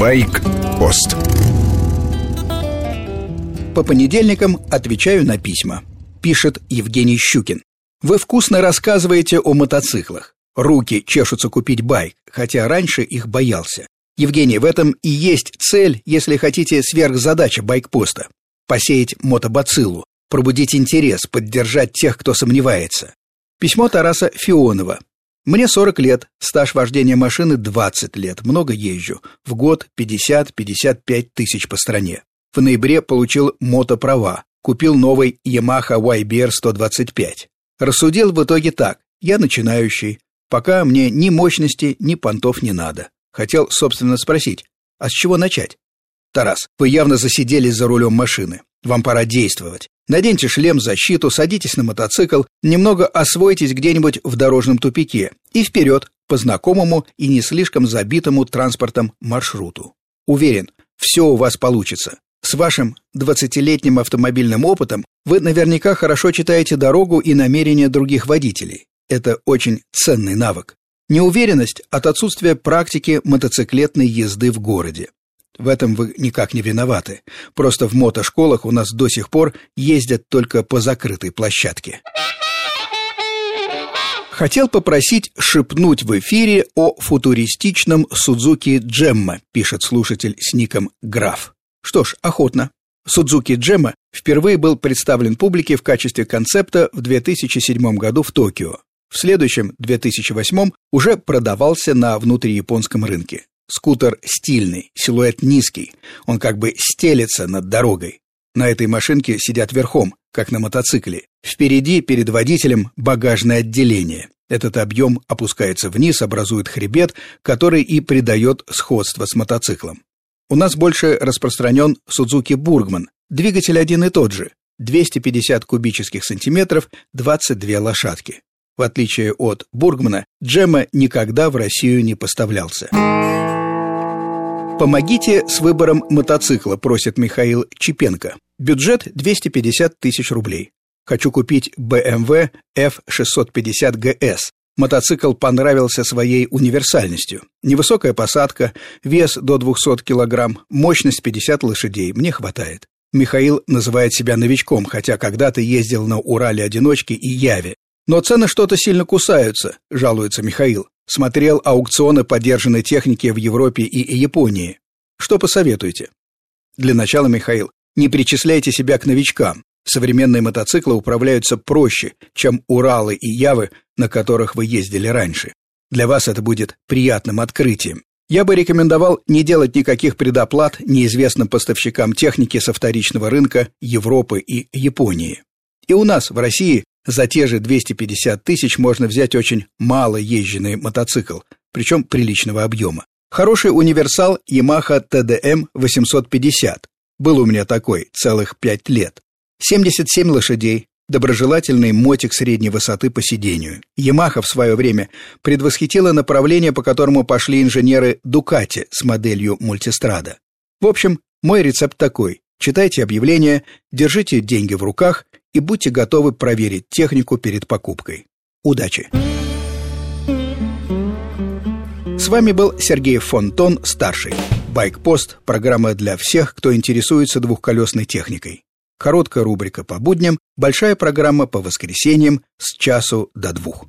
Байк-пост По понедельникам отвечаю на письма. Пишет Евгений Щукин. Вы вкусно рассказываете о мотоциклах. Руки чешутся купить байк, хотя раньше их боялся. Евгений, в этом и есть цель, если хотите, сверхзадача байкпоста. Посеять мотобациллу, пробудить интерес, поддержать тех, кто сомневается. Письмо Тараса Фионова. Мне 40 лет, стаж вождения машины 20 лет, много езжу. В год 50-55 тысяч по стране. В ноябре получил мотоправа, купил новый Yamaha YBR 125. Рассудил в итоге так, я начинающий, пока мне ни мощности, ни понтов не надо. Хотел, собственно, спросить, а с чего начать? Тарас, вы явно засиделись за рулем машины. Вам пора действовать. Наденьте шлем, защиту, садитесь на мотоцикл, немного освойтесь где-нибудь в дорожном тупике и вперед по знакомому и не слишком забитому транспортом маршруту. Уверен, все у вас получится. С вашим 20-летним автомобильным опытом вы наверняка хорошо читаете дорогу и намерения других водителей. Это очень ценный навык. Неуверенность от отсутствия практики мотоциклетной езды в городе. В этом вы никак не виноваты. Просто в мотошколах у нас до сих пор ездят только по закрытой площадке. Хотел попросить шепнуть в эфире о футуристичном Судзуки Джемма, пишет слушатель с ником Граф. Что ж, охотно. Судзуки Джемма впервые был представлен публике в качестве концепта в 2007 году в Токио. В следующем, 2008, уже продавался на внутрияпонском рынке. Скутер стильный, силуэт низкий, он как бы стелется над дорогой. На этой машинке сидят верхом, как на мотоцикле. Впереди, перед водителем, багажное отделение. Этот объем опускается вниз, образует хребет, который и придает сходство с мотоциклом. У нас больше распространен Suzuki Burgman. Двигатель один и тот же. 250 кубических сантиметров, 22 лошадки. В отличие от Бургмана, Джема никогда в Россию не поставлялся. Помогите с выбором мотоцикла, просит Михаил Чипенко. Бюджет 250 тысяч рублей. Хочу купить BMW F650 GS. Мотоцикл понравился своей универсальностью. Невысокая посадка, вес до 200 килограмм, мощность 50 лошадей. Мне хватает. Михаил называет себя новичком, хотя когда-то ездил на Урале-одиночке и Яве. Но цены что-то сильно кусаются, жалуется Михаил. Смотрел аукционы подержанной техники в Европе и Японии. Что посоветуете? Для начала, Михаил, не причисляйте себя к новичкам. Современные мотоциклы управляются проще, чем Уралы и Явы, на которых вы ездили раньше. Для вас это будет приятным открытием. Я бы рекомендовал не делать никаких предоплат неизвестным поставщикам техники со вторичного рынка Европы и Японии. И у нас, в России, за те же 250 тысяч можно взять очень мало езженный мотоцикл, причем приличного объема. Хороший универсал Yamaha TDM 850. Был у меня такой целых 5 лет. 77 лошадей, доброжелательный мотик средней высоты по сидению. Yamaha в свое время предвосхитила направление, по которому пошли инженеры Ducati с моделью Multistrada. В общем, мой рецепт такой. Читайте объявления, держите деньги в руках и будьте готовы проверить технику перед покупкой. Удачи! С вами был Сергей Фонтон, старший. Байкпост – программа для всех, кто интересуется двухколесной техникой. Короткая рубрика по будням, большая программа по воскресеньям с часу до двух.